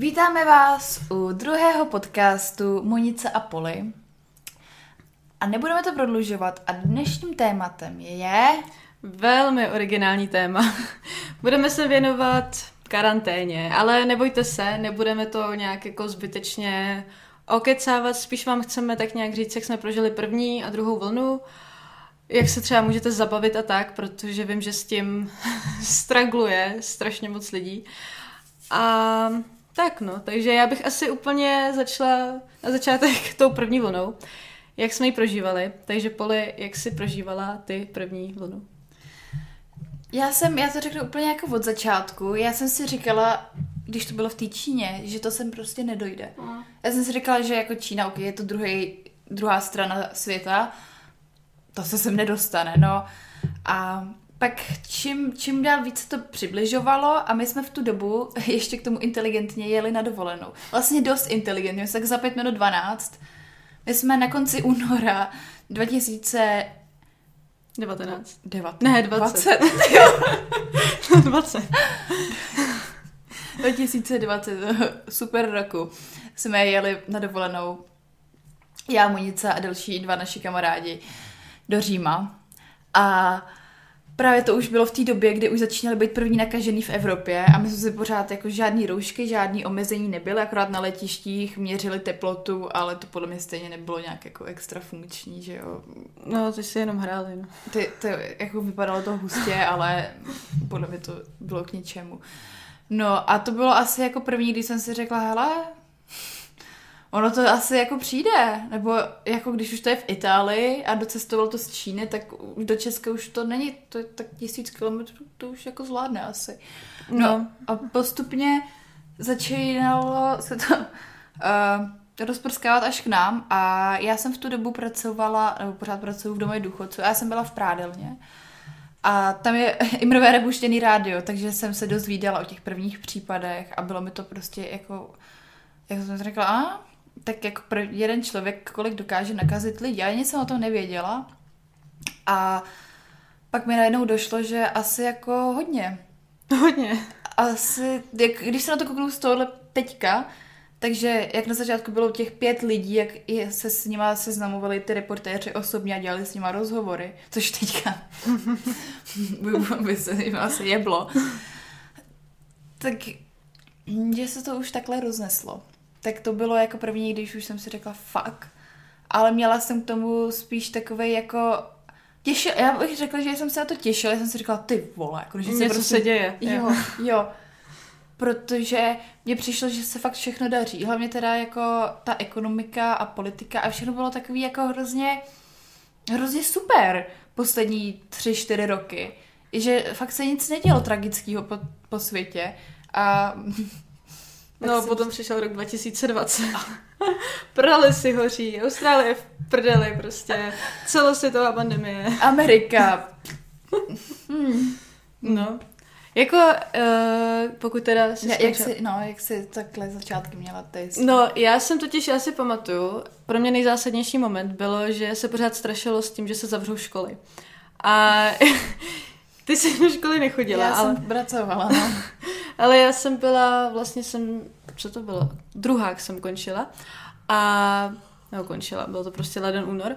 Vítáme vás u druhého podcastu Monice a Poli. A nebudeme to prodlužovat a dnešním tématem je... Velmi originální téma. Budeme se věnovat karanténě, ale nebojte se, nebudeme to nějak jako zbytečně okecávat, spíš vám chceme tak nějak říct, jak jsme prožili první a druhou vlnu, jak se třeba můžete zabavit a tak, protože vím, že s tím stragluje strašně moc lidí. A tak no, takže já bych asi úplně začala na začátek tou první vlnou, jak jsme ji prožívali. Takže Poli, jak jsi prožívala ty první vlnu? Já jsem, já to řeknu úplně jako od začátku, já jsem si říkala, když to bylo v té Číně, že to sem prostě nedojde. Mm. Já jsem si říkala, že jako Čína, ok, je to druhý, druhá strana světa, to se sem nedostane, no. A pak čím, čím dál víc to přibližovalo a my jsme v tu dobu ještě k tomu inteligentně jeli na dovolenou. Vlastně dost inteligentně, tak za pět minut 12. My jsme na konci února 2000 19. 19. Ne, 20. 20. 20. 2020, super roku, jsme jeli na dovolenou, já, Monice a další dva naši kamarádi, do Říma. A právě to už bylo v té době, kdy už začínaly být první nakažený v Evropě a my jsme si pořád jako žádný roušky, žádný omezení nebyly, akorát na letištích měřili teplotu, ale to podle mě stejně nebylo nějak jako extra funkční, že jo. No, ty si jenom hráli, no. Ty, to jako vypadalo to hustě, ale podle mě to bylo k ničemu. No a to bylo asi jako první, když jsem si řekla, hele, ono to asi jako přijde, nebo jako když už to je v Itálii a docestoval to z Číny, tak do Česka už to není, to je tak tisíc kilometrů, to už jako zvládne asi. No, no. a postupně začínalo se to uh, rozprskávat až k nám a já jsem v tu dobu pracovala, nebo pořád pracuji v domě důchodců, já jsem byla v prádelně. A tam je Imrové rebuštěný rádio, takže jsem se dozvídala o těch prvních případech a bylo mi to prostě jako, jak jsem řekla, a tak jako jeden člověk, kolik dokáže nakazit lidi. Já nic jsem o tom nevěděla. A pak mi najednou došlo, že asi jako hodně. Hodně. Asi, jak, když se na to kouknu z tohohle teďka, takže jak na začátku bylo těch pět lidí, jak se s nima seznamovali ty reportéři osobně a dělali s nima rozhovory, což teďka by se jim asi jeblo, tak že se to už takhle rozneslo. Tak to bylo jako první, když už jsem si řekla fuck, ale měla jsem k tomu spíš takový jako těšil, já bych řekla, že jsem se na to těšila, já jsem si říkala, ty vole, jako, že se prostě, se děje. Jo, jo protože mně přišlo, že se fakt všechno daří. Hlavně teda jako ta ekonomika a politika a všechno bylo takový jako hrozně, hrozně super poslední tři, čtyři roky. I že fakt se nic nedělo tragického po, po světě a No, potom jsem... přišel rok 2020. Pralesy hoří, Austrálie v prdeli prostě, celosvětová pandemie. Amerika. hmm. No, jako, uh, pokud teda... Si ja, jak jsi, no, jak jsi takhle začátky měla ty? No, já jsem totiž, já si pamatuju, pro mě nejzásadnější moment bylo, že se pořád strašilo s tím, že se zavřou školy. A ty jsi do školy nechodila. Já ale... jsem pracovala, no. ale já jsem byla, vlastně jsem, co to bylo? Druhák jsem končila. A, no končila, bylo to prostě leden únor.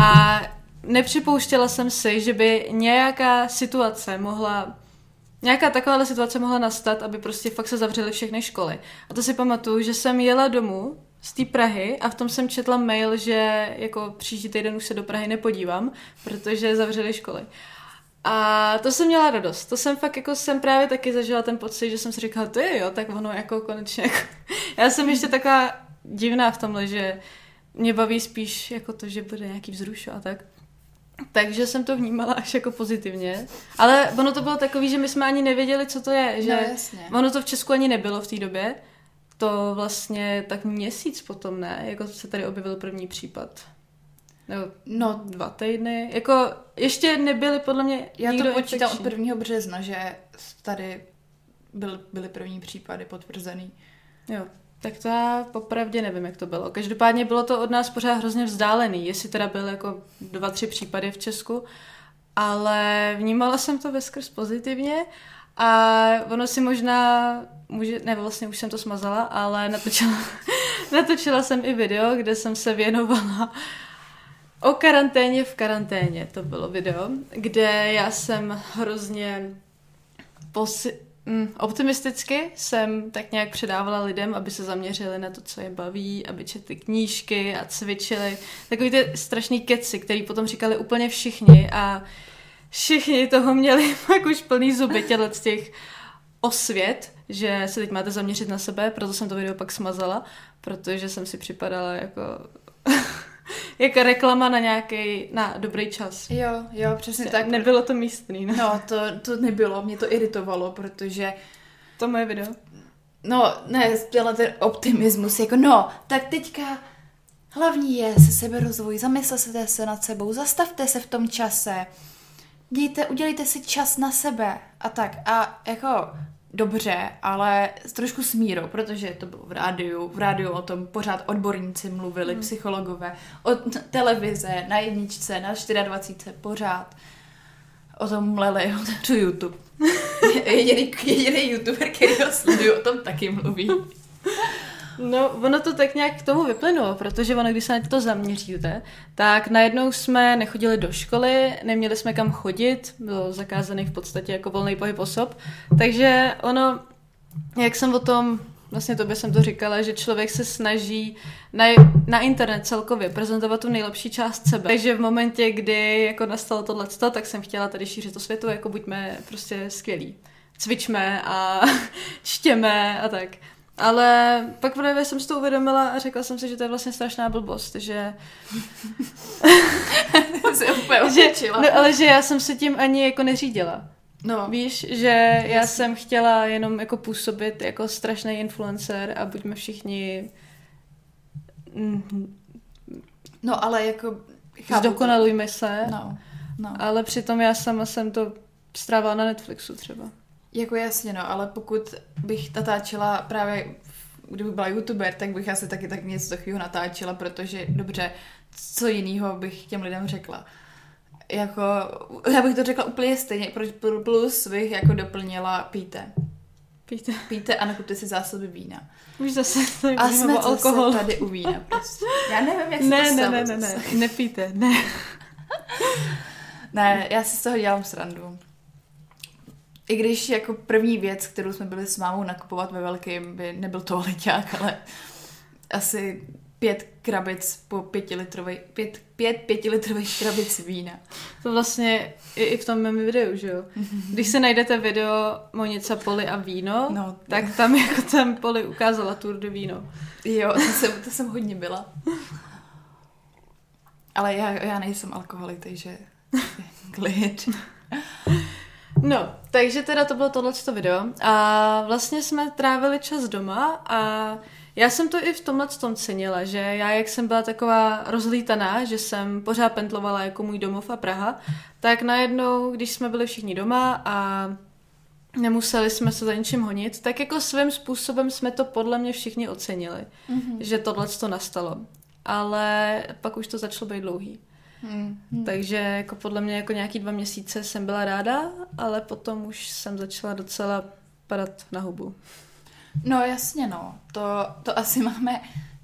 A nepřipouštěla jsem si, že by nějaká situace mohla nějaká taková situace mohla nastat, aby prostě fakt se zavřely všechny školy. A to si pamatuju, že jsem jela domů z té Prahy a v tom jsem četla mail, že jako příští týden už se do Prahy nepodívám, protože zavřeli školy. A to jsem měla radost. To jsem fakt jako jsem právě taky zažila ten pocit, že jsem si říkala, to je jo, tak ono jako konečně. Jako... Já jsem ještě taková divná v tomhle, že mě baví spíš jako to, že bude nějaký vzruš a tak. Takže jsem to vnímala až jako pozitivně. Ale ono to bylo takový, že my jsme ani nevěděli, co to je. Že no, jasně. Ono to v Česku ani nebylo v té době. To vlastně tak měsíc potom, ne? Jako se tady objevil první případ. Nebo no, dva týdny. Jako ještě nebyly podle mě Já to počítám od 1. března, že tady byl, byly první případy potvrzený. Jo. Tak to já popravdě nevím, jak to bylo. Každopádně bylo to od nás pořád hrozně vzdálený, jestli teda byl jako dva, tři případy v Česku, ale vnímala jsem to veskrz pozitivně A ono si možná může, ne, vlastně už jsem to smazala, ale natočila, natočila jsem i video, kde jsem se věnovala o karanténě v karanténě. To bylo video, kde já jsem hrozně posi- mm, optimisticky jsem tak nějak předávala lidem, aby se zaměřili na to, co je baví, aby četli knížky a cvičili. Takový ty strašný keci, který potom říkali úplně všichni a všichni toho měli pak už plný zuby z těch osvět, že se teď máte zaměřit na sebe, proto jsem to video pak smazala, protože jsem si připadala jako jako reklama na nějaký, na dobrý čas. Jo, jo, přesně Tak tak. nebylo to místný. No. No, to, to nebylo, mě to iritovalo, protože To moje video. No, ne, tenhle ten optimismus, jako no, tak teďka hlavní je se seberozvoj, zamyslete se nad sebou, zastavte se v tom čase, dějte, udělejte si čas na sebe a tak. A jako dobře, ale s trošku smírou, protože to bylo v rádiu, v rádiu o tom pořád odborníci mluvili, hmm. psychologové, od televize, na jedničce, na 24, pořád o tom mleli, otevřu YouTube. jediný, jediný youtuber, který ho sleduju, o tom taky mluví. No, ono to tak nějak k tomu vyplynulo, protože ono, když se na to zaměříte, tak najednou jsme nechodili do školy, neměli jsme kam chodit, bylo zakázaný v podstatě jako volný pohyb osob, takže ono, jak jsem o tom, vlastně tobě jsem to říkala, že člověk se snaží na, na internet celkově prezentovat tu nejlepší část sebe. Takže v momentě, kdy jako nastalo tohleto, tak jsem chtěla tady šířit to světu, jako buďme prostě skvělí. Cvičme a čtěme a tak. Ale pak právě jsem si to uvědomila a řekla jsem si, že to je vlastně strašná blbost, že... se úplně že no, ale že já jsem se tím ani jako neřídila. no, Víš, že já jsem chtěla jenom jako působit jako strašný influencer a buďme všichni mm, no, ale jako... chápu zdokonalujme se, No, no. ale přitom já sama jsem to strávila na Netflixu třeba. Jako jasně, no, ale pokud bych natáčela právě, kdybych byla youtuber, tak bych asi taky tak něco takového natáčela, protože dobře, co jiného bych těm lidem řekla. Jako, já bych to řekla úplně stejně, pro- plus bych jako doplnila, pijte. Pijte. Pijte a nakupte si zásoby vína. Už zase A jsme o alkoholu. tady u vína prostě. Já nevím, jak se Ne, to ne, stalo ne, ne, ne, zase. nepijte, ne. Ne, já si z toho dělám srandu. I když jako první věc, kterou jsme byli s mámou nakupovat ve velkým, by nebyl to leťák, ale asi pět krabic po pětilitrovej, pět, pět pětilitrových krabic vína. To vlastně i, i v tom mém videu, že jo? Když se najdete video Monica Poli a víno, No, tak tam jako tam Poli ukázala Tour de víno. Jo, to jsem, to jsem hodně byla. Ale já, já nejsem alkoholik, takže klid. No, takže teda to bylo tohleto video a vlastně jsme trávili čas doma a já jsem to i v tomhle tom cenila, že já jak jsem byla taková rozlítaná, že jsem pořád pendlovala jako můj domov a Praha, tak najednou, když jsme byli všichni doma a nemuseli jsme se za ničím honit, tak jako svým způsobem jsme to podle mě všichni ocenili, Mm-hmm. že tohle to nastalo. Ale pak už to začalo být dlouhý. Mm. Takže jako podle mě jako nějaký dva měsíce jsem byla ráda, ale potom už jsem začala docela padat na hubu. No jasně no, to, to asi máme,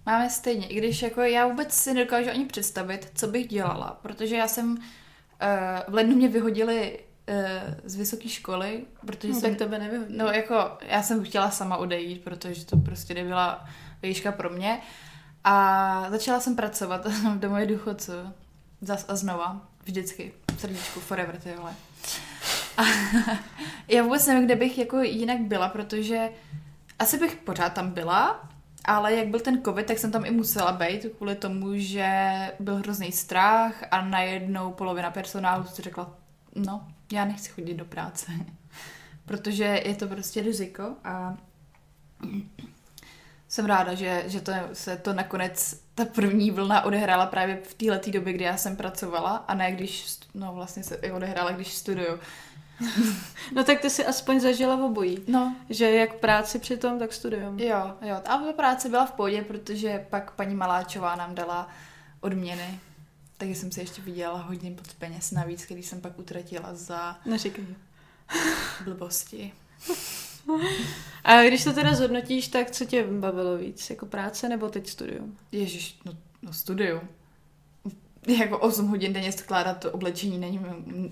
máme stejně, i když jako já vůbec si nedokážu ani představit, co bych dělala, protože já jsem, uh, v lednu mě vyhodili uh, z vysoké školy, protože No, jsem, tak tebe nevyhodí. no jako já jsem chtěla sama odejít, protože to prostě nebyla výška pro mě a začala jsem pracovat v domově důchodců, zas a znova, vždycky, srdíčku, forever, ty vole. A já vůbec nevím, kde bych jako jinak byla, protože asi bych pořád tam byla, ale jak byl ten covid, tak jsem tam i musela být kvůli tomu, že byl hrozný strach a najednou polovina personálu si řekla, no, já nechci chodit do práce, protože je to prostě riziko a jsem ráda, že, že to se to nakonec, ta první vlna odehrála právě v této době, kdy já jsem pracovala a ne když, no vlastně se i odehrála, když studuju. No tak ty si aspoň zažila v obojí. No, Že jak práci přitom, tak studium. Jo, jo. A ta práce byla v pohodě, protože pak paní Maláčová nám dala odměny. Takže jsem si ještě vydělala hodně pod peněz navíc, který jsem pak utratila za Neříkej. blbosti. A když to teda zhodnotíš, tak co tě bavilo víc? Jako práce nebo teď studium? Ježíš, no, no studium. Jako 8 hodin denně skládat to oblečení není,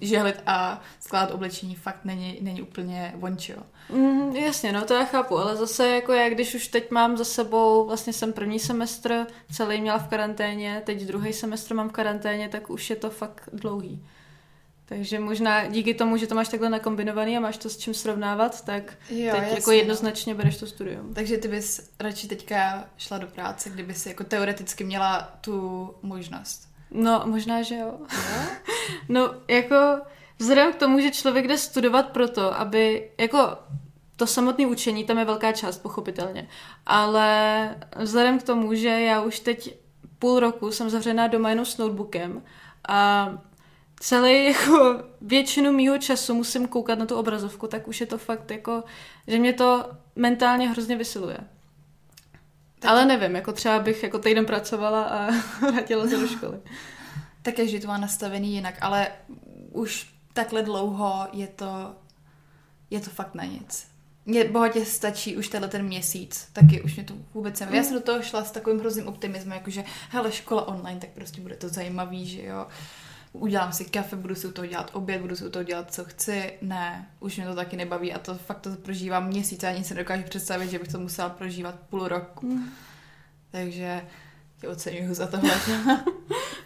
žehlit a skládat oblečení fakt není, není úplně vončil. Mm, jasně, no to já chápu, ale zase jako já, když už teď mám za sebou, vlastně jsem první semestr celý měla v karanténě, teď druhý semestr mám v karanténě, tak už je to fakt dlouhý. Takže možná díky tomu, že to máš takhle nakombinovaný a máš to s čím srovnávat, tak Jo, teď jasně, jako no. jednoznačně bereš to studium. Takže ty bys radši teďka šla do práce, kdyby si jako teoreticky měla tu možnost. No, možná, že jo. No, jako vzhledem k tomu, že člověk jde studovat proto, aby, jako to samotné učení, tam je velká část, pochopitelně, ale vzhledem k tomu, že já už teď půl roku jsem zavřená doma jenom s notebookem a celý jako většinu mýho času musím koukat na tu obrazovku, tak už je to fakt jako, že mě to mentálně hrozně vysiluje. Tak- Ale nevím, jako třeba bych jako týden pracovala a vrátila se do školy. Tak každý to má nastavený jinak, ale už takhle dlouho je to, je to fakt na nic. Mně bohatě stačí už tenhle ten měsíc, taky už mě to vůbec neví. Já jsem do toho šla s takovým hrozným optimismem, jakože hele, škola online, tak prostě bude to zajímavý, že jo. Udělám si kafe, budu si u toho dělat oběd, budu si u toho dělat, co chci. Ne, už mě to taky nebaví a to fakt to prožívám měsíc a ani se nedokážu představit, že bych to musela prožívat půl roku. Takže tě oceňuju za tohle.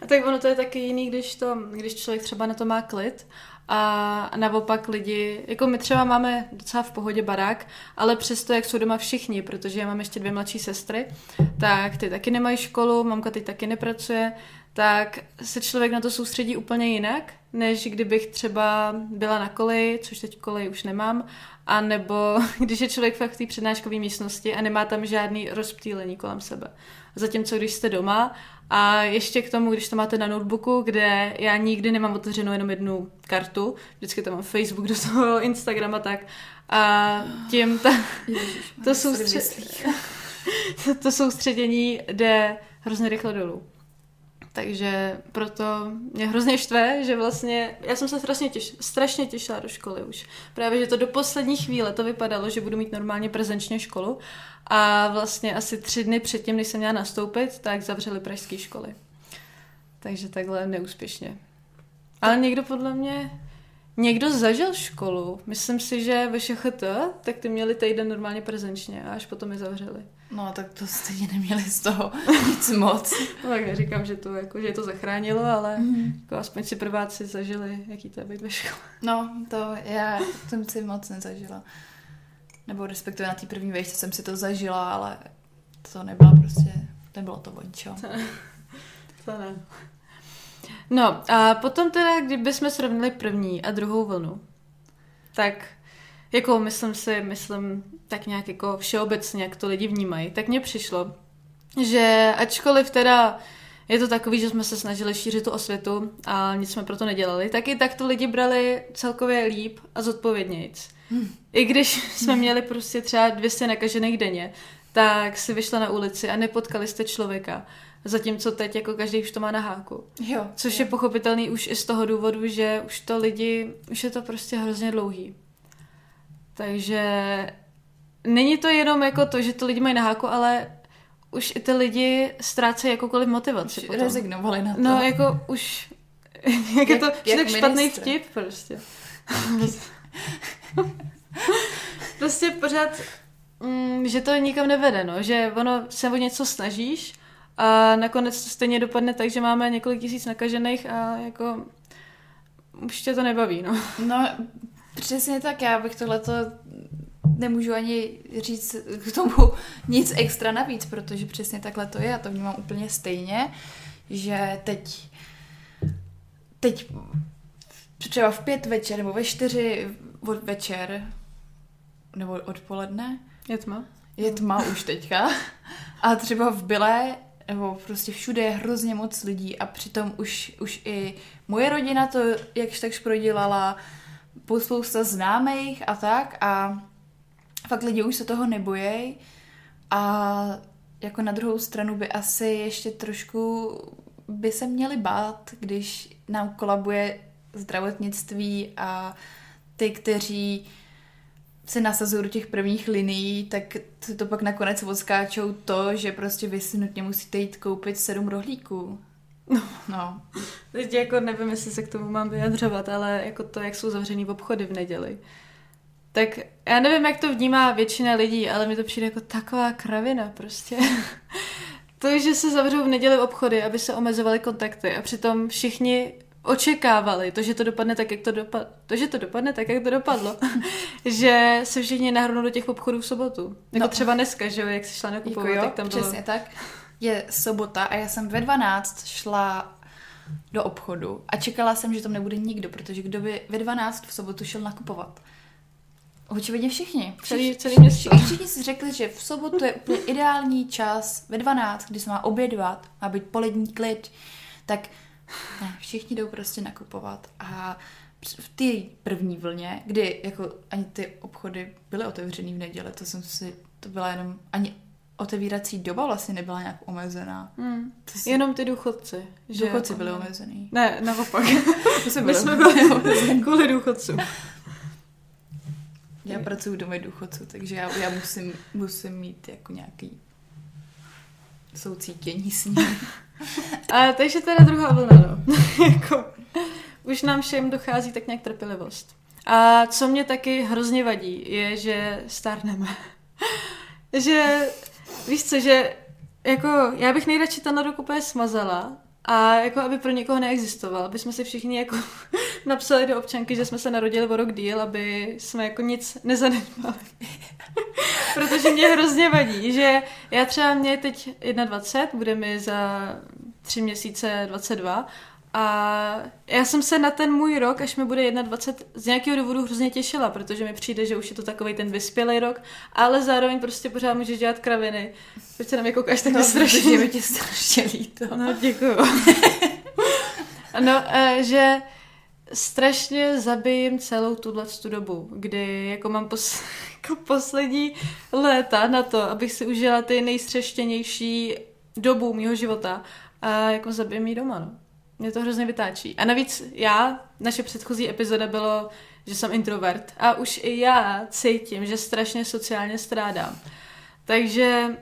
A tak ono to je taky jiný, když, to, když člověk třeba na to má klid a naopak lidi, jako my třeba máme docela v pohodě barák, ale přesto, jak jsou doma všichni, protože já mám ještě dvě mladší sestry, tak ty taky nemají školu, mamka teď taky nepracuje, tak se člověk na to soustředí úplně jinak, než kdybych třeba byla na koleji, což teď kolej už nemám, a nebo když je člověk fakt v té přednáškové místnosti a nemá tam žádný rozptýlení kolem sebe. Zatímco když jste doma a ještě k tomu, když to máte na notebooku, kde já nikdy nemám otevřenou jenom jednu kartu, vždycky tam mám Facebook, do toho Instagram a tak, a tím ta, to, soustře- to soustředění jde hrozně rychle dolů. Takže proto mě hrozně štve, že vlastně, já jsem se strašně, těš, strašně těšila do školy už. Právě, že to do poslední chvíle to vypadalo, že budu mít normálně prezenčně školu a vlastně asi tři dny předtím, než jsem měla nastoupit, tak zavřeli pražské školy. Takže takhle neúspěšně. Ale někdo podle mě, někdo zažil školu. Myslím si, že ve ŠHT, tak ty měli týden normálně prezenčně a až potom je zavřeli. No, tak to stejně neměli z toho nic moc. No, tak neříkám, že to, jako, že to zachránilo, ale Mhm. jako aspoň si prváci zažili, jaký to je být ve škole. No, to já jsem si moc nezažila. Nebo respektive na té první vejšce jsem si to zažila, ale to nebylo prostě, nebylo to vončo. To ne. No a potom teda, kdybychom srovnali první a druhou vlnu, tak jako myslím si, myslím tak nějak jako všeobecně, jak to lidi vnímají, tak mně přišlo, že ačkoliv teda je to takový, že jsme se snažili šířit tu osvětu a nic jsme proto nedělali, tak i tak to lidi brali celkově líp a zodpovědnějc. I když jsme měli prostě třeba 200 nakažených denně, tak si vyšla na ulici a nepotkali jste člověka. Zatímco teď jako každý už to má na háku. Jo. Což je pochopitelný už i z toho důvodu, že už to lidi, už je to prostě hrozně dlouhý. Takže není to jenom jako to, že to lidi mají na háku, ale už i ty lidi ztrácejí jakoukoliv motivaci. Už potom. rezignovali na to. No, jako už... jak, je to Jak- jak tak špatný vtip prostě. prostě pořád, mm, že to nikam nevede, no. Že ono se o něco snažíš a nakonec to stejně dopadne tak, že máme několik tisíc nakažených a jako už tě to nebaví, no. No, přesně tak, já bych tohleto nemůžu ani říct k tomu nic extra navíc, protože přesně takhle to je, já to vnímám úplně stejně, že teď teď třeba v pět večer nebo ve čtyři od večer nebo odpoledne? Je tma? je tma už teďka. A třeba v Byle nebo prostě všude je hrozně moc lidí a přitom už, už i moje rodina to jakž takž prodělala, po spousta známých a tak a fakt lidi už se toho nebojí a jako na druhou stranu by asi ještě trošku by se měli bát, když nám kolabuje zdravotnictví a ty, kteří se nasazují do těch prvních linií, tak to pak nakonec odskáčou to, že prostě vy si nutně musíte jít koupit sedm rohlíků. No. No. Teď jako nevím, jestli se k tomu mám vyjadřovat, ale jako to, jak jsou zavřený v obchody v neděli. Tak já nevím, jak to vnímá většina lidí, ale mi to přijde jako taková kravina prostě. to, že se zavřou v neděli obchody, aby se omezovaly kontakty a přitom všichni očekávali, to, že to dopadne tak, jak to dopadlo, to, že to dopadne tak, jak to dopadlo, že se všichni nahrnou do těch obchodů v sobotu. Jako No. třeba dneska, že jo, jak se šla nakupovat, Jako jo, tak tam bylo... přesně tak. Je sobota a já jsem ve 12 šla do obchodu a čekala jsem, že tam nebude nikdo, protože kdo by ve 12 v sobotu šel nakupovat? Očividně všichni. Celý- celý město. Všichni, si řekli, že v sobotu je úplně ideální čas ve 12, kdy se má obědvat, má být polední klid, tak ne, všichni jdou prostě nakupovat a v té první vlně, kdy jako ani ty obchody byly otevřený v neděli, to jsem si, to byla jenom, ani otevírací doba vlastně nebyla nějak omezená. Hmm. To si, Jenom ty důchodci. Že důchodci jako- byli omezený. Ne, naopak. My jsme byli omezený kvůli důchodcům. Já pracuji v domě důchodců, takže já, já musím, musím mít jako nějaký soucítění s ním. A takže teda druhá vlna, no. jako, už nám všem dochází tak nějak trpělivost. A co mě taky hrozně vadí, je, že stárneme. že, víš co, že jako, já bych nejradši ten rok úplně smazala a jako, aby pro někoho neexistoval, aby jsme si všichni jako napsali do občanky, že jsme se narodili o rok díl, aby jsme jako nic nezanedbali. Protože mě hrozně vadí, že já třeba mě teď 21, bude mi za tři měsíce 22 a já jsem se na ten můj rok, až mi bude 21, z nějakého důvodu hrozně těšila, protože mi přijde, že už je to takový ten vyspělý rok, ale zároveň prostě pořád můžeš dělat kraviny. Proč se na mě koukáš tak No, strašně? mi tě strašně líto. No, děkuju. no, eh, že strašně zabijím celou tuhle tu dobu, kdy jako mám pos, jako poslední léta na to, abych si užila ty nejstřeštěnější dobu mýho života a jako zabijím jí doma, no. Mě to hrozně vytáčí. A navíc já, naše předchozí epizoda bylo, že jsem introvert a už i já cítím, že strašně sociálně strádám. Takže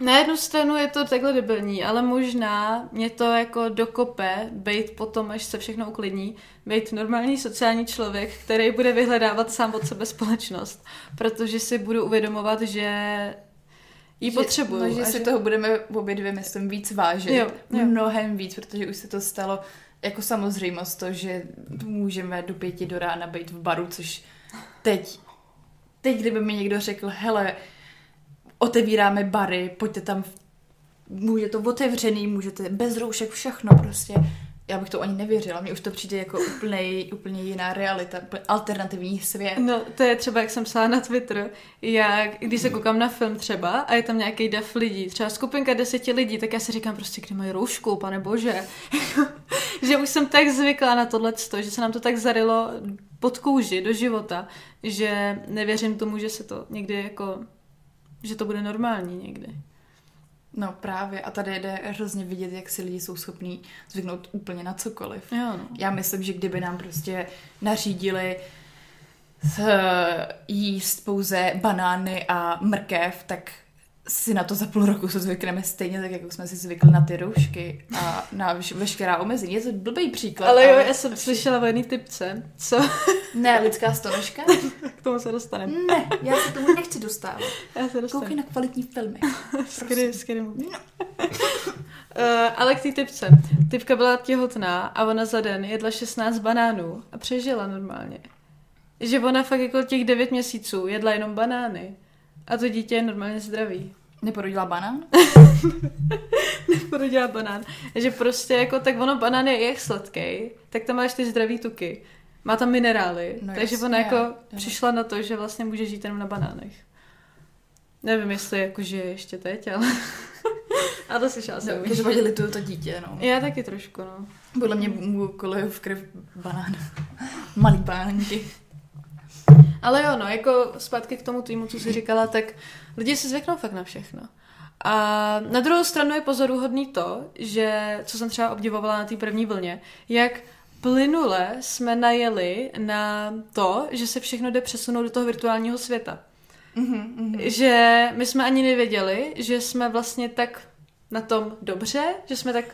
na jednu stranu je to takhle debilní, ale možná mě to jako dokope být potom, až se všechno uklidní, být normální sociální člověk, který bude vyhledávat sám od sebe společnost, protože si budu uvědomovat, že ji potřebuju. No, že si toho budeme obě dvě, myslím, víc vážit. Jo, jo. Mnohem víc, protože už se to stalo jako samozřejmost to, že můžeme do pěti do rána být v baru, což teď, teď kdyby mi někdo řekl, hele, otevíráme bary, pojďte tam, může to otevřený, můžete bez roušek, všechno prostě. Já bych to ani nevěřila, mně už to přijde jako úplně, úplně jiná realita, úplně alternativní svět. No, to je třeba, jak jsem psala na Twitter, jak když se koukám na film třeba a je tam nějaký dav lidí, třeba skupinka deseti lidí, tak já si říkám prostě, kde mají roušku, pane bože. že už jsem tak zvykla na tohle, že se nám to tak zarilo pod kůži do života, že nevěřím tomu, že se to někdy jako, že to bude normální někdy. No právě a tady jde hrozně vidět, jak si lidi jsou schopní zvyknout úplně na cokoliv. Jo, no. Já myslím, že kdyby nám prostě nařídili eh, jíst pouze banány a mrkev, tak si na to za půl roku se zvykneme stejně tak, jako jsme si zvykli na ty roušky a na veškerá omezení. Je to blbý příklad. Ale jo, já jsem slyšela o jedný typce, co? Ne, lidská stonožka? K tomu se dostaneme. Ne, já se tomu nechci dostávat. Já se Koukej dostanu. na kvalitní filmy. S který, s kterým... Uh, ale k té typce. Typka byla těhotná a ona za den jedla 16 banánů a přežila normálně. Že ona fakt jako těch 9 měsíců jedla jenom banány. A to dítě je normálně zdravý. Neporodila banán? Porodila banán. Že prostě jako, tak ono banán je jak sladký, tak tam máš ty zdravý tuky. Má tam minerály. No takže jasně, ona jako jo. přišla na to, že vlastně může žít jenom na banánech. Nevím, jestli jako žije ještě teď, ale... a to slyšela jsem No, každopádně lituju to dítě, no. Já taky trošku, no. Podle mě mu v krev banán. Malý banánky. Ale jo, no, jako zpátky k tomu týmu, co jsi říkala, tak lidi si zvyknou fakt na všechno. A na druhou stranu je pozoruhodný to, že, co jsem třeba obdivovala na té první vlně, jak plynule jsme najeli na to, že se všechno jde přesunout do toho virtuálního světa. Mhm, mhm. Že my jsme ani nevěděli, že jsme vlastně tak na tom dobře, že jsme tak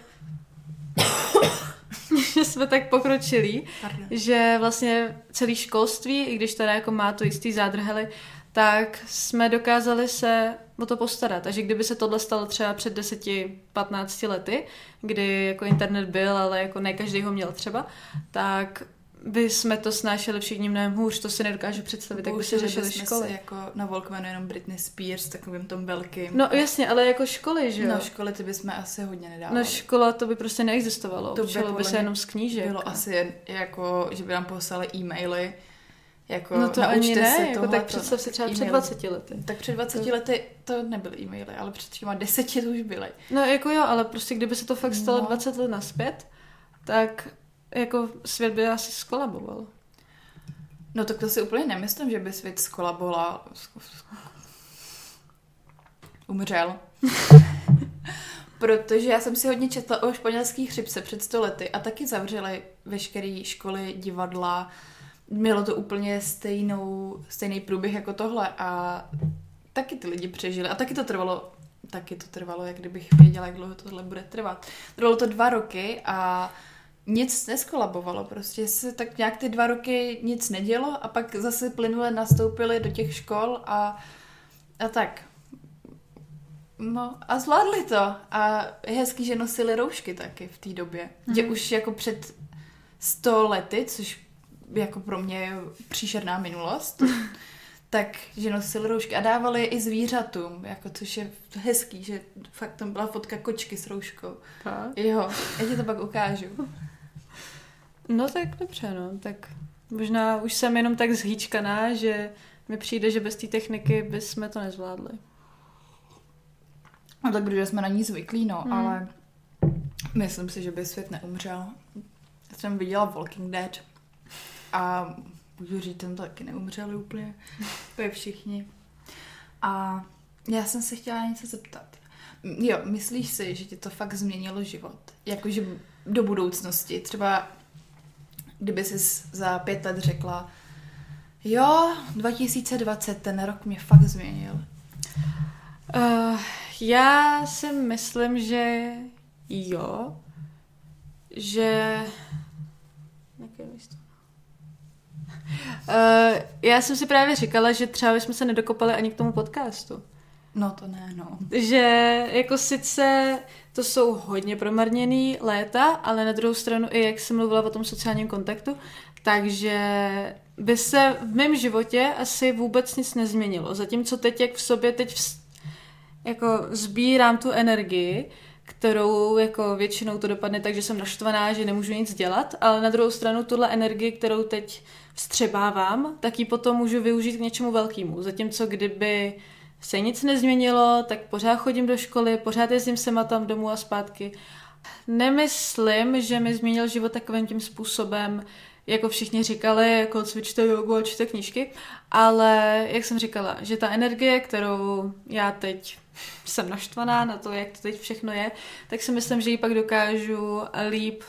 že jsme tak pokročili, Pardon. že vlastně celý školství, i když teda jako má to jistý zádrhely, tak jsme dokázali se o to postarat. Takže kdyby se tohle stalo třeba před 10-15 lety, kdy jako internet byl, ale jako ne každý ho měl třeba, tak by jsme to snášeli všichni mnohem hůř, to si nedokážu představit, jak by se bychom školy. Se jako na Walkmanu jenom Britney Spears, takovým tom velkým. No jasně, ale jako školy, že jo? Na školy ty bychom asi hodně nedávali. Na škola to by prostě neexistovalo. To by by se jenom z knížek. Bylo asi jen, jako, že by nám poslali e-maily, jako No to ani ne, se jako tak představ si třeba před e-mail. 20 lety. Tak před 20 lety to nebyly e-maily, ale před těma deseti to už byly. No jako jo, ale prostě kdyby se to fakt stalo No. 20 let naspět, tak jako svět by asi skolaboval. No tak to si úplně nemyslím, že by svět skolaboval. Umřel. Protože já jsem si hodně četla o španělských chřipce před 100 lety a taky zavřeli veškeré školy, divadla. Mělo to úplně stejnou, stejný průběh jako tohle a taky ty lidi přežili. A taky to trvalo, taky to trvalo, jak kdybych věděla, jak dlouho tohle bude trvat. Trvalo to dva roky a nic neskolabovalo, prostě se tak nějak ty dva roky nic nedělo a pak zase plynule nastoupili do těch škol a, a tak. No a zvládli to a je hezký, že nosili roušky taky v té době. Mm-hmm. Že už jako před sto lety, což jako pro mě je příšerná minulost, tak, že nosili roušky a dávali je i zvířatům, jako což je hezký, že fakt tam byla fotka kočky s rouškou. Jo, já ti to pak ukážu. No tak dobře, no, tak možná už jsem jenom tak zhýčkaná, že mi přijde, že bez té techniky bychom to nezvládli. No tak protože jsme na ní zvyklí, no, hmm. ale myslím si, že by svět neumřel. Já jsem viděla Walking Dead a říct, ten taky neumřeli úplně, úplně všichni. A já jsem se chtěla něco zeptat. Jo, myslíš si, že ti to fakt změnilo život? Jakože do budoucnosti, třeba kdyby jsi za pět let řekla, jo, 2020, ten rok mě fakt změnil. Uh, já si myslím, že jo, že... Jaké místo? Uh, já jsem si právě říkala, že třeba jsme se nedokopali ani k tomu podcastu. No to ne, no. Že jako sice to jsou hodně promarněný léta, ale na druhou stranu i jak jsem mluvila o tom sociálním kontaktu, takže by se v mém životě asi vůbec nic nezměnilo. Zatímco teď, jak v sobě teď vz, jako sbírám tu energii, kterou jako většinou to dopadne tak, že jsem naštvaná, že nemůžu nic dělat, ale na druhou stranu tuhle energii, kterou teď vstřebávám, tak ji potom můžu využít k něčemu velkému. Zatímco kdyby se nic nezměnilo, tak pořád chodím do školy, pořád jezdím sem a tam domů a zpátky. Nemyslím, že mi změnil život takovým tím způsobem, jako všichni říkali, jako cvičte jogu a čte knížky, ale jak jsem říkala, že ta energie, kterou já teď jsem naštvaná na to, jak to teď všechno je, tak si myslím, že ji pak dokážu líp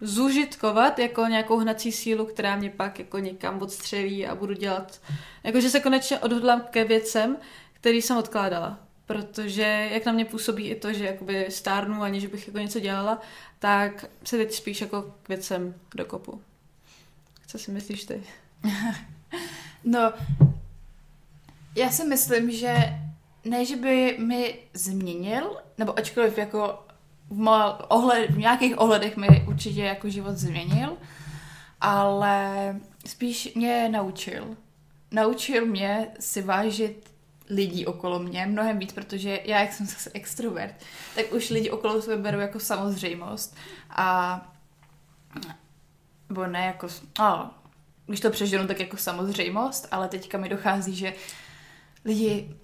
zužitkovat jako nějakou hnací sílu, která mě pak jako někam odstřelí a budu dělat, jakože se konečně odhodlám ke věcem, který jsem odkládala. Protože jak na mě působí i to, že jakoby stárnu, aniž bych jako něco dělala, tak se teď spíš jako k věcem dokopu. Co si myslíš ty? No, já si myslím, že ne, že by mi změnil, nebo ačkoliv jako v, ohled, v nějakých ohledech mi určitě jako život změnil, ale spíš mě naučil. Naučil mě si vážit lidí okolo mě mnohem víc, protože já, jak jsem zase extrovert, tak už lidi okolo sebe beru jako samozřejmost a nebo ne jako, a, když to přeženu, tak jako samozřejmost, ale teďka mi dochází, že lidi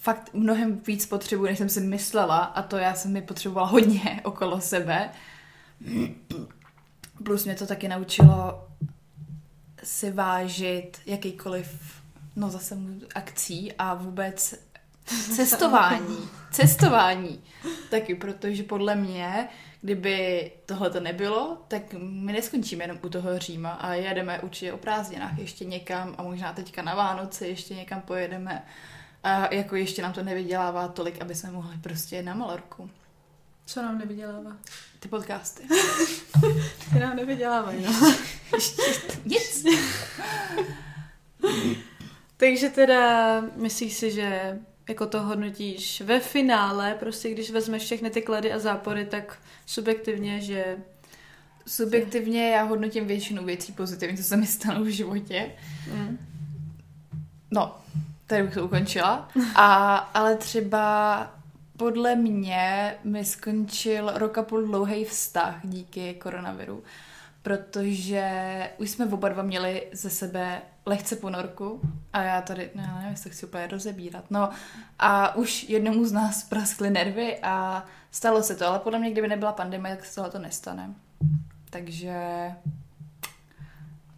fakt mnohem víc potřebuji, než jsem si myslela a to já jsem mi potřebovala hodně okolo sebe. Plus mě to taky naučilo si vážit jakýkoliv, no zase akcí a vůbec cestování. cestování. Taky, protože podle mě, kdyby tohle to nebylo, tak my neskončíme jenom u toho Říma a jedeme určitě o prázdninách ještě někam a možná teďka na Vánoce ještě někam pojedeme. A jako ještě nám to nevydělává tolik, aby jsme mohli prostě na Malorku. Co nám nevydělává? Ty podcasty. Ty nám nevydělávají, no. Nic. Takže teda myslíš si, že jako to hodnotíš ve finále, prostě když vezmeš všechny ty klady a zápory, tak subjektivně, že Subjektivně já hodnotím většinu věcí pozitivně, co se mi stalo v životě. mm, No, tady bych to ukončila. A, ale třeba podle mě mi skončil rok a půl dlouhý vztah díky koronaviru, protože už jsme oba dva měli ze sebe lehce ponorku a já tady, ne, nevím, jestli chci úplně rozebírat, no a už jednomu z nás praskly nervy a stalo se to, ale podle mě, kdyby nebyla pandemie, tak se tohle to nestane. Takže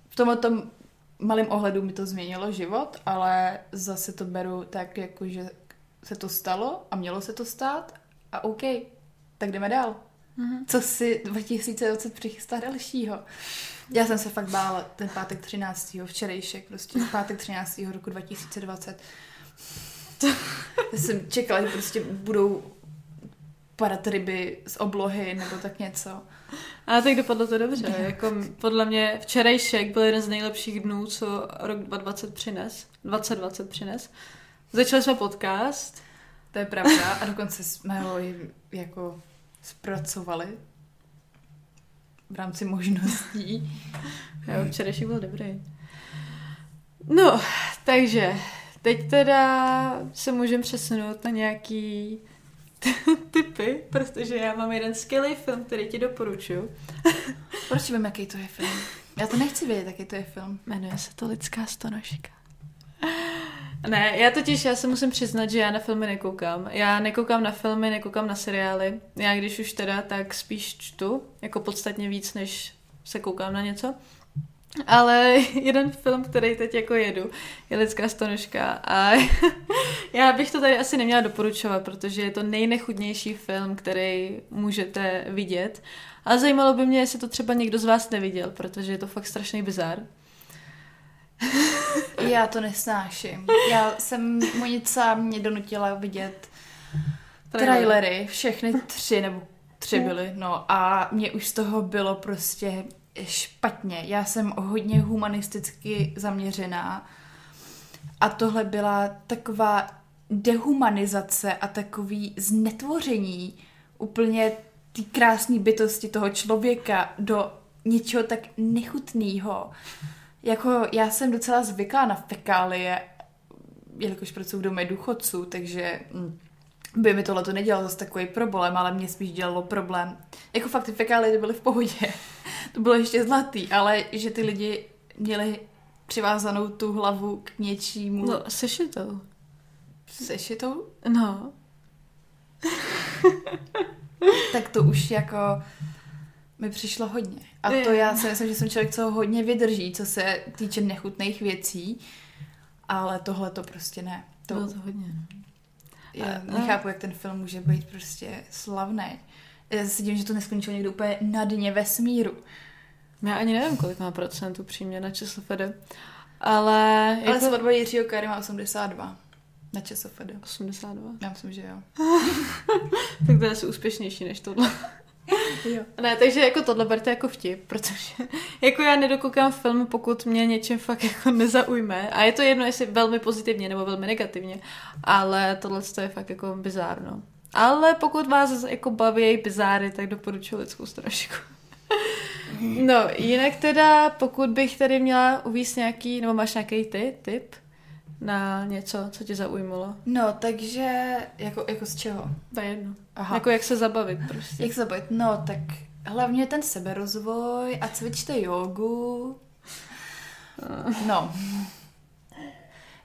v tomhle tom malém ohledu mi to změnilo život, ale zase to beru tak, jako že se to stalo a mělo se to stát a OK, tak jdeme dál. Mhm. Co si 2020 přichystá dalšího? Já jsem se fakt bála ten pátek 13. včerejšek, prostě pátek 13. roku 2020. Já jsem čekala, že prostě budou padat ryby z oblohy nebo tak něco. A tak dopadlo to dobře. Jako podle mě včerejšek byl jeden z nejlepších dnů, co rok 2020 přines. 2020 přines. Začali jsme podcast. To je pravda a dokonce jsme ho i jako zpracovali v rámci možností. Jo, včerejšek byl dobrý. No, takže teď teda se můžeme přesunout na nějaký typy, protože já mám jeden skvělý film, který ti doporučuji. Proč vím, jaký to je film? Já to nechci vědět, jaký to je film. Jmenuje se to Lidská stonožka. Ne, já totiž, já se musím přiznat, že já na filmy nekoukám. Já nekoukám na filmy, nekoukám na seriály. Já když už teda, tak spíš čtu, jako podstatně víc, než se koukám na něco. Ale jeden film, který teď jako jedu, je Lidská stonožka a já bych to tady asi neměla doporučovat, protože je to nejnechudnější film, který můžete vidět. A zajímalo by mě, jestli to třeba někdo z vás neviděl, protože je to fakt strašný bizár. Já to nesnáším. Já jsem Monica mě donutila vidět trailery, všechny tři nebo tři byly, no a mě už z toho bylo prostě špatně. Já jsem hodně humanisticky zaměřená a tohle byla taková dehumanizace a takový znetvoření úplně té krásné bytosti toho člověka do něčeho tak nechutného. Jako já jsem docela zvyklá na fekálie, jelikož pracuji v domě důchodců, takže mm, by mi tohle to nedělalo zase takový problém, ale mě spíš dělalo problém. Jako fakt ty fekálie byly v pohodě. to bylo ještě zlatý, ale že ty lidi měli přivázanou tu hlavu k něčímu no. No, sešitou. sešitou, No. tak to už jako mi přišlo hodně. A to já si myslím, že jsem člověk, co hodně vydrží, co se týče nechutných věcí, ale tohle to prostě ne. To, Bylo to hodně. No. já A- nechápu, jak ten film může být prostě slavný. Já se divím, že to neskončilo někdo úplně na dně vesmíru. Já ani nevím, kolik má procent upřímně na ČSFD. Ale, Ale jako... svatba Jiřího Kary má 82 na ČSFD. 82. Já myslím, že jo. Tak to je asi úspěšnější než tohle. Jo. Ne, takže jako tohle berte jako vtip, protože jako já nedokoukám film, pokud mě něčím fakt jako nezaujme. A je to jedno, jestli velmi pozitivně nebo velmi negativně, ale tohle je fakt jako bizárno. Ale pokud vás jako baví bizáry, tak doporučuji lidskou strašku. No, jinak teda, pokud bych tady měla uvíct nějaký, nebo máš nějaký ty, tip na něco, co tě zaujmulo? No, takže jako, jako z čeho? To je jedno. Aha. Jako jak se zabavit prostě. Jak se bavit? No, tak hlavně ten seberozvoj a cvičte jogu. No.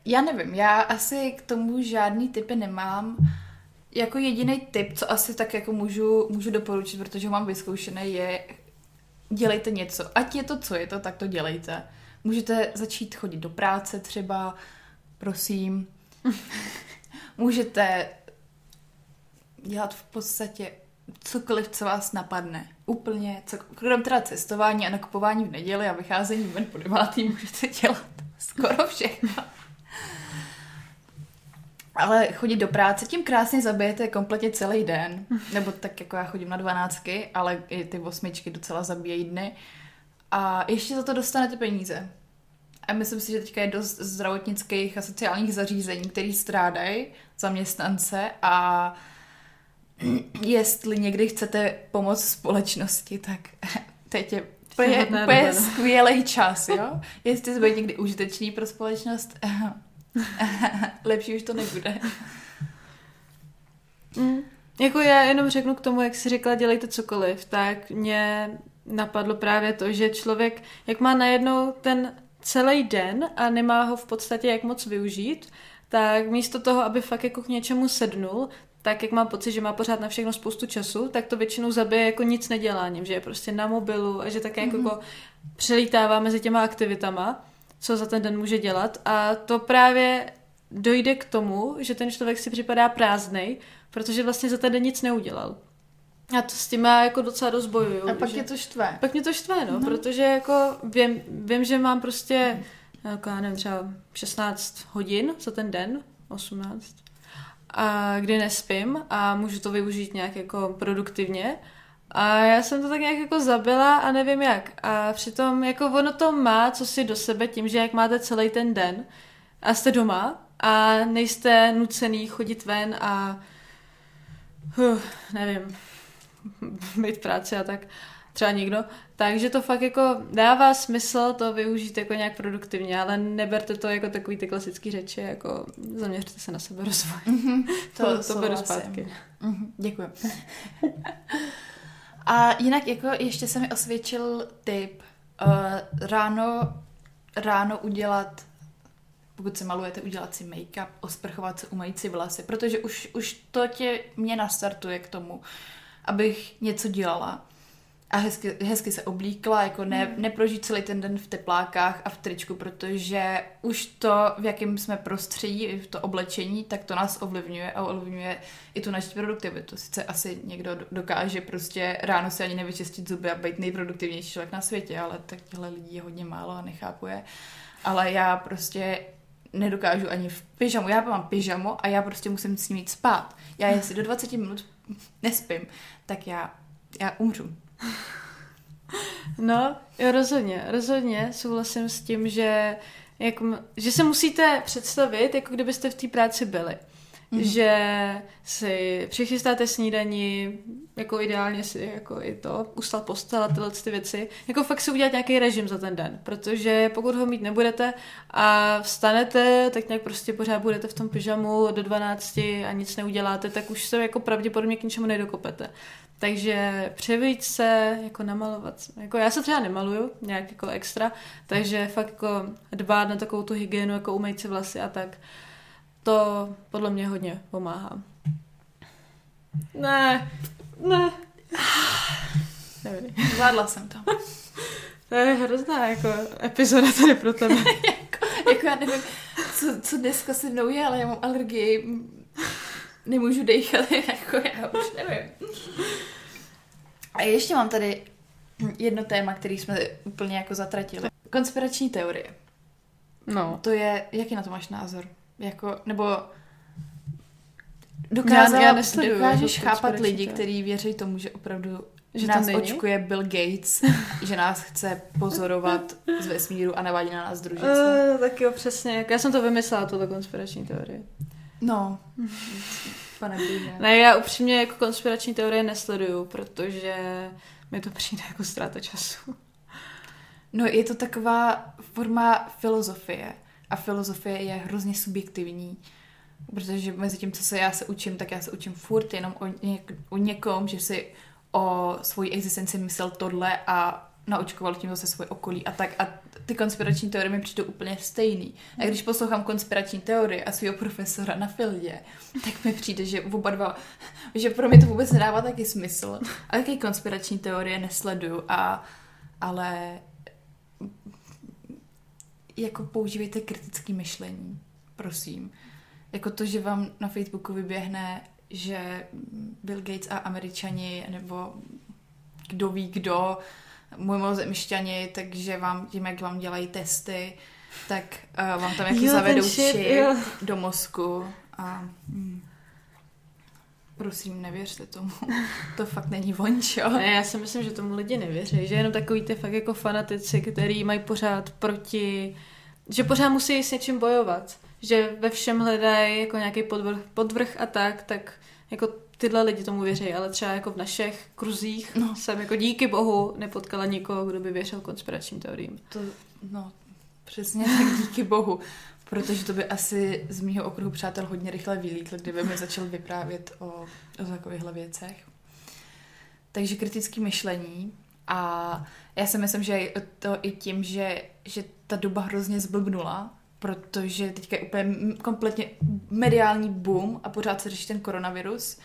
Já nevím, já asi k tomu žádný typy nemám. Jako jediný tip, co asi tak jako můžu, můžu doporučit, protože ho mám vyzkoušené, je dělejte něco. Ať je to, co je to, tak to dělejte. Můžete začít chodit do práce třeba, prosím. Můžete dělat v podstatě cokoliv, co vás napadne. Úplně, co, krom teda cestování a nakupování v neděli a vycházení ven po devátý můžete dělat skoro všechno. Ale chodit do práce, tím krásně zabijete kompletně celý den. Nebo tak jako já chodím na dvanáctky, ale i ty osmičky docela zabíjejí dny. A ještě za to dostanete peníze. A myslím si, že teďka je dost zdravotnických a sociálních zařízení, které strádají zaměstnance a jestli někdy chcete pomoct společnosti, tak teď je úplně, úplně skvělý čas, jo? Jestli jste někdy užitečný pro společnost, lepší už to nebude. Mm. Jako já jenom řeknu k tomu, jak jsi řekla, dělejte cokoliv, tak mě napadlo právě to, že člověk, jak má najednou ten celý den a nemá ho v podstatě jak moc využít, tak místo toho, aby fakt jako k něčemu sednul, tak jak mám pocit, že má pořád na všechno spoustu času, tak to většinou zabije jako nic neděláním, že je prostě na mobilu a že tak jako, mm-hmm. jako přelítává mezi těma aktivitama, co za ten den může dělat a to právě dojde k tomu, že ten člověk si připadá prázdnej, protože vlastně za ten den nic neudělal. A to s tím já jako docela dost bojuju. A pak že... je to štve. Pak mě to štve, no, no. protože jako vím, vím, že mám prostě jako já nevím, třeba 16 hodin za ten den, 18, a kdy nespím a můžu to využít nějak jako produktivně. A já jsem to tak nějak jako zabila a nevím jak. A přitom jako ono to má co si do sebe tím, že jak máte celý ten den a jste doma a nejste nucený chodit ven a huh, nevím, být v práci a tak třeba nikdo. Takže to fakt jako dává smysl to využít jako nějak produktivně, ale neberte to jako takový ty klasický řeči, jako zaměřte se na sebe rozvoj. Mm-hmm, to, to, to beru zpátky. Mm-hmm, děkuji. A jinak jako ještě se mi osvědčil tip uh, ráno, ráno udělat pokud se malujete, udělat si make-up, osprchovat se, umýt si vlasy, protože už, už to tě mě nastartuje k tomu, abych něco dělala a hezky, hezky se oblíkla, jako ne, hmm. neprožít celý ten den v teplákách a v tričku, protože už to, v jakém jsme prostředí, v to oblečení, tak to nás ovlivňuje a ovlivňuje i tu naši produktivitu. Sice asi někdo dokáže prostě ráno si ani nevyčistit zuby a být nejproduktivnější člověk na světě, ale tak těchto lidí je hodně málo a nechápu je. Ale já prostě nedokážu ani v pyžamu. Já mám pyžamu a já prostě musím s ním jít spát. Já jestli do 20 minut nespím, tak já, já umřu. No, jo, rozhodně, rozhodně souhlasím s tím, že, jak, že se musíte představit, jako kdybyste v té práci byli. Mm. Že si přichystáte snídaní, jako ideálně si jako i to, ustal postel a tyhle ty věci. Jako fakt si udělat nějaký režim za ten den, protože pokud ho mít nebudete a vstanete, tak nějak prostě pořád budete v tom pyžamu do 12 a nic neuděláte, tak už se jako pravděpodobně k ničemu nedokopete. Takže převít se, jako namalovat. Jako já se třeba nemaluju nějak jako extra, takže fakt jako dbát na takovou tu hygienu, jako umýt si vlasy a tak. To podle mě hodně pomáhá. Ne, ne. Nevím. Zvládla jsem to. To je hrozná jako epizoda tady pro tebe. jako, jako já nevím, co, co dneska se mnou je, ale já mám alergii nemůžu dechat, jako já už nevím. A ještě mám tady jedno téma, který jsme úplně jako zatratili. Konspirační teorie. No. To je, jaký na to máš názor? Jako, nebo dokázala, já, já nesleduju, dokážeš jako chápat lidi, kteří věří tomu, že opravdu že nás není? očkuje Bill Gates, že nás chce pozorovat z vesmíru a navádí na nás družictvo. Uh, tak jo, přesně. Já jsem to vymyslela, tuto konspirační teorie. No, pane. Ne, já upřímně jako konspirační teorie nesleduju, protože mi to přijde jako ztráta času. No, je to taková forma filozofie. A filozofie je hrozně subjektivní. Protože mezi tím, co se já se učím, tak já se učím furt jenom o, něk- o někom, že si o svoji existenci myslel tohle a naočkoval tím zase svoje okolí a tak. A ty konspirační teorie mi přijdou úplně stejný. A když poslouchám konspirační teorie a svého profesora na Fildě, tak mi přijde, že oba dva, že pro mě to vůbec nedává taky smysl. A jaký konspirační teorie nesleduju, a, ale jako používejte kritické myšlení, prosím. Jako to, že vám na Facebooku vyběhne že Bill Gates a američani, nebo kdo ví kdo, mimozemšťani, takže vám tím, jak vám dělají testy, tak uh, vám tam Jo, ten zavedou shit, čip jo. do mozku a hm, prosím, nevěřte tomu. to fakt není vončo. Ne, já si myslím, že tomu lidi nevěří, že jenom takový ty fakt jako fanatici, který mají pořád proti, že pořád musí s něčím bojovat, že ve všem hledají jako nějaký podvrh, podvrh a tak, tak jako tyhle lidi tomu věří, ale třeba jako v našich kruzích No. jsem jako díky bohu nepotkala nikoho, kdo by věřil konspiračním teoriím. To, no, přesně tak, díky bohu. Protože to by asi z mýho okruhu přátel hodně rychle vylítl, kdyby mi začal vyprávět o, o takovýchhle věcech. Takže kritické myšlení. A já si myslím, že to i tím, že, že ta doba hrozně zblbnula, protože teďka je úplně kompletně mediální boom a pořád se řeší ten koronavirus.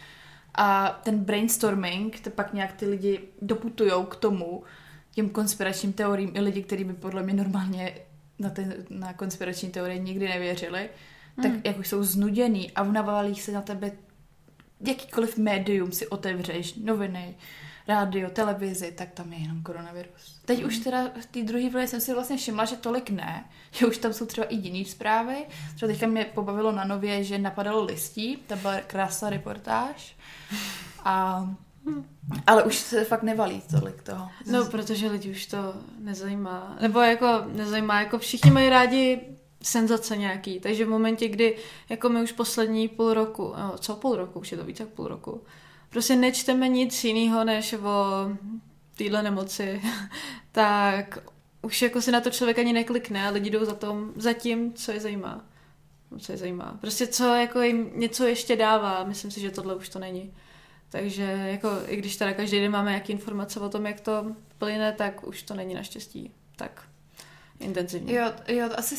A ten brainstorming, to pak nějak ty lidi doputujou k tomu, těm konspiračním teoriím i lidi, kteří by podle mě normálně na, ten, na konspirační teorie nikdy nevěřili, tak Hmm. jak už jsou znuděný a navalí se na tebe jakýkoliv médium si otevřeš, noviny, rádio, televizi, tak tam je jenom koronavirus. Teď už teda v té druhé vlně jsem si vlastně všimla, že tolik ne, že už tam jsou třeba i jiné zprávy. Třeba teďka mě pobavilo na nově, že napadalo listí, to byla krásná reportáž. A, ale už se fakt nevalí tolik toho. No, protože lidi už to nezajímá. Nebo jako nezajímá, jako všichni mají rádi senzace nějaký, takže v momentě, kdy jako my už poslední půl roku, no, co půl roku, už je to víc jak půl roku, prostě nečteme nic jiného než o téhle nemoci, tak už jako se na to člověk ani neklikne a lidi jdou za, tom, za tím, co je zajímá. Co je zajímá. Prostě co jako jim něco ještě dává, myslím si, že tohle už to není. Takže jako, i když teda každý den máme nějaké informace o tom, jak to plyne, tak už to není naštěstí tak intenzivní. Jo, jo, asi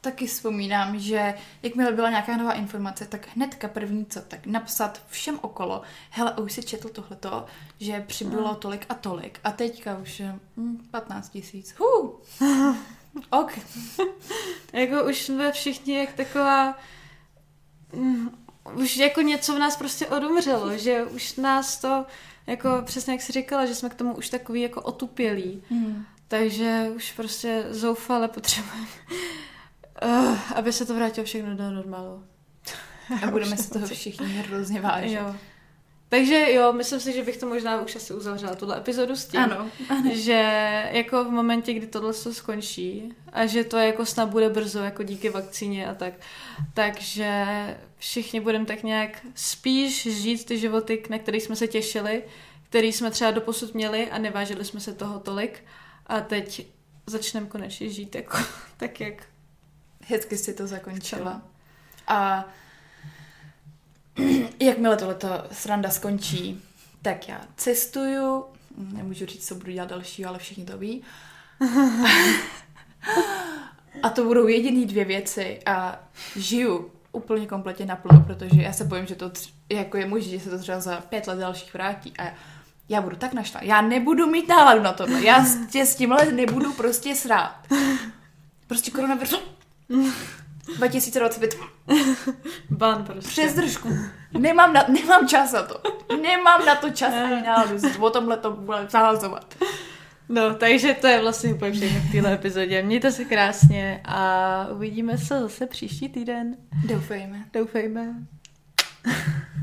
taky vzpomínám, že jakmile byla nějaká nová informace, tak hnedka první co, tak napsat všem okolo, hele, už si četl tohleto, že přibylo No. tolik a tolik a teďka už je hm, 15 tisíc. Hů! Ok. Jako už jsme všichni jak taková... mm, Už jako něco v nás prostě odumřelo, že už nás to, jako přesně jak jsi říkala, že jsme k tomu už takový jako otupělí. Hmm. Takže už prostě zoufale potřebujeme, uh, aby se to vrátilo všechno do normálu. A budeme se toho to- všichni hrozně vážit. Jo. Takže jo, myslím si, že bych to možná už asi uzavřela, tuhle epizodu s tím. Ano. že jako v momentě, kdy tohle se skončí a že to jako snad bude brzo, jako díky vakcíně a tak, takže všichni budeme tak nějak spíš žít ty životy, na které jsme se těšili, který jsme třeba doposud měli a nevážili jsme se toho tolik a teď začneme konečně žít jako, tak, jak Hezky si to zakončila. A jakmile tohleto sranda skončí, tak já cestuju, nemůžu říct, co budu dělat dalšího, ale všichni to ví. A to budou jediný dvě věci a žiju úplně kompletně naplno, protože já se bojím, že to tř- jako je možné, že se to třeba za pět let dalších vrátí a já budu tak naštvaná. Já nebudu mít náladu na tohle. Já s, tě, s tímhle nebudu prostě srát. Prostě koronavirus. 2025. ban prostě. Přes držku. Nemám, na, nemám čas na to. Nemám na to čas ani náladu. O tomhle to bude zahazovat. No, takže to je vlastně úplně všechno v téhle epizodě. Mějte se krásně a uvidíme se zase příští týden. Doufejme. Doufejme.